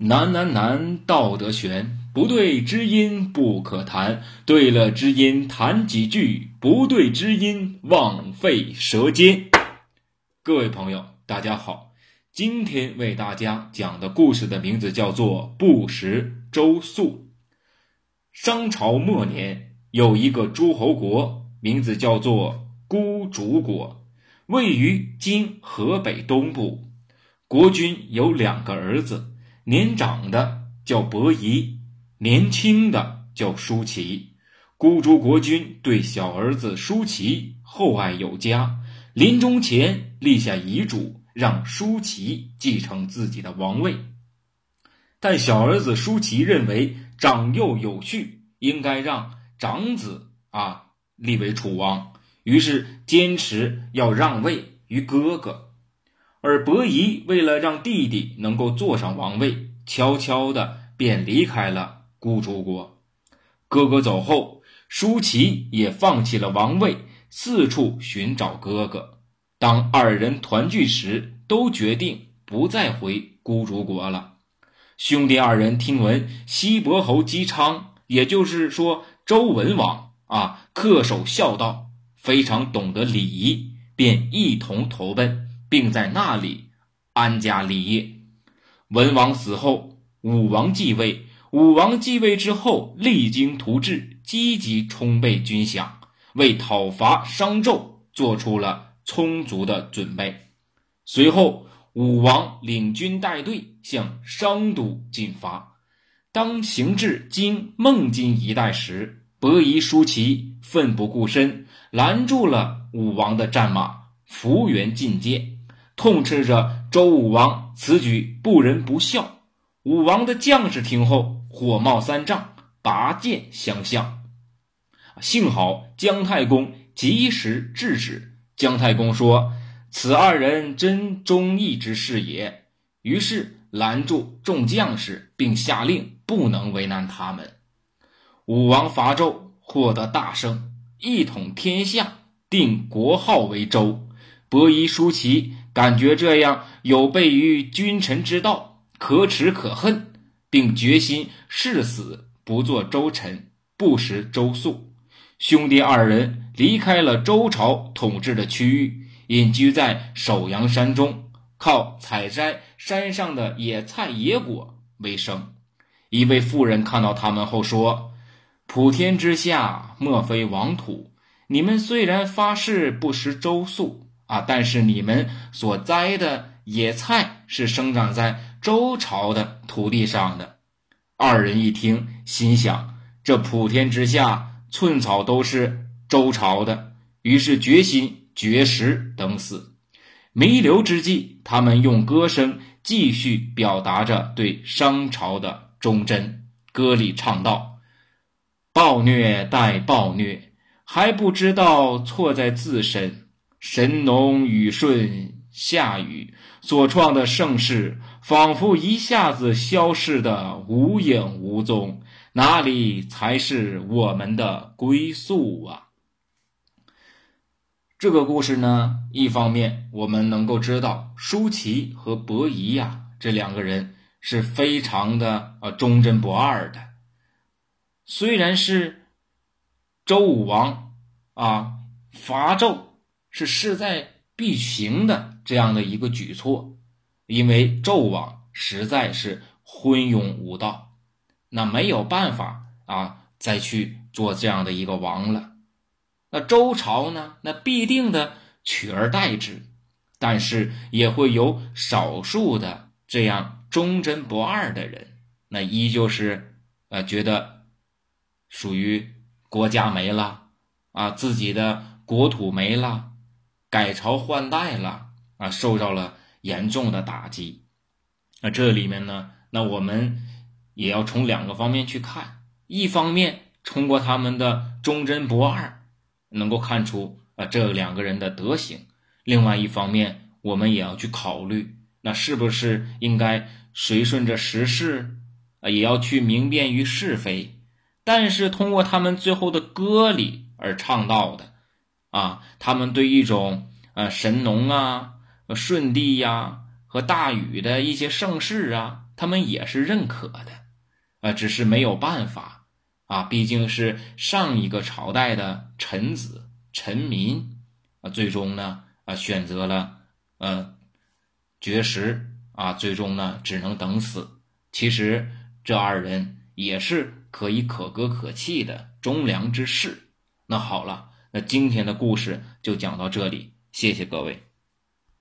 难难难，道德悬，不对知音不可谈。对了知音谈几句，不对知音枉费舌尖。各位朋友，大家好，今天为大家讲的故事的名字叫做《不食周粟》。商朝末年，有一个诸侯国，名字叫做孤竹国，位于今河北东部。国君有两个儿子。年长的叫伯夷，年轻的叫舒淇。孤竹国君对小儿子舒淇厚爱有加，临终前立下遗嘱，让舒淇继承自己的王位。但小儿子舒淇认为长幼有序，应该让长子啊立为楚王，于是坚持要让位于哥哥。而伯夷为了让弟弟能够坐上王位，悄悄的便离开了孤竹国。哥哥走后，舒淇也放弃了王位，四处寻找哥哥。当二人团聚时，都决定不再回孤竹国了。兄弟二人听闻西伯侯姬昌，也就是说周文王啊，恪守孝道，非常懂得礼仪，便一同投奔。并在那里安家立业。文王死后，武王继位。武王继位之后，励精图治，积极充备军饷，为讨伐商纣做出了充足的准备。随后，武王领军带队向商都进发。当行至今孟津一带时，伯夷、叔齐奋不顾身，拦住了武王的战马，扶援进谏。痛斥着周武王此举不仁不孝，武王的将士听后火冒三丈，拔剑相向。幸好姜太公及时制止。姜太公说：“此二人真忠义之士也。”于是拦住众将士，并下令不能为难他们。武王伐纣，获得大胜，一统天下，定国号为周。伯夷、叔齐。感觉这样有悖于君臣之道，可耻可恨，并决心誓死不做周臣，不食周粟。兄弟二人离开了周朝统治的区域，隐居在首阳山中，靠采摘山上的野菜野果为生。一位妇人看到他们后说：“普天之下，莫非王土。你们虽然发誓不食周粟。”啊！但是你们所栽的野菜是生长在周朝的土地上的。二人一听，心想：这普天之下，寸草都是周朝的。于是决心绝食等死。弥留之际，他们用歌声继续表达着对商朝的忠贞。歌里唱道：“暴虐待暴虐，还不知道错在自身。”神农雨顺夏禹所创的盛世，仿佛一下子消逝的无影无踪，哪里才是我们的归宿啊？这个故事呢，一方面我们能够知道舒淇和伯夷呀这两个人是非常的呃忠贞不二的，虽然是周武王啊伐纣。是势在必行的这样的一个举措，因为纣王实在是昏庸无道，那没有办法啊，再去做这样的一个王了。那周朝呢，那必定的取而代之，但是也会有少数的这样忠贞不二的人，那依旧是呃觉得属于国家没了啊，自己的国土没了。改朝换代了啊，受到了严重的打击。那这里面呢，那我们也要从两个方面去看。一方面，通过他们的忠贞不二，能够看出啊这两个人的德行；另外一方面，我们也要去考虑，那是不是应该随顺着时势啊，也要去明辨于是非。但是，通过他们最后的歌里而唱到的。啊，他们对一种呃神农啊、舜帝呀和大禹的一些盛世啊，他们也是认可的，啊，只是没有办法啊，毕竟是上一个朝代的臣子臣民啊，最终呢啊选择了呃绝食啊，最终呢只能等死。其实这二人也是可以可歌可泣的忠良之士。那好了，那今天的故事就讲到这里，谢谢各位。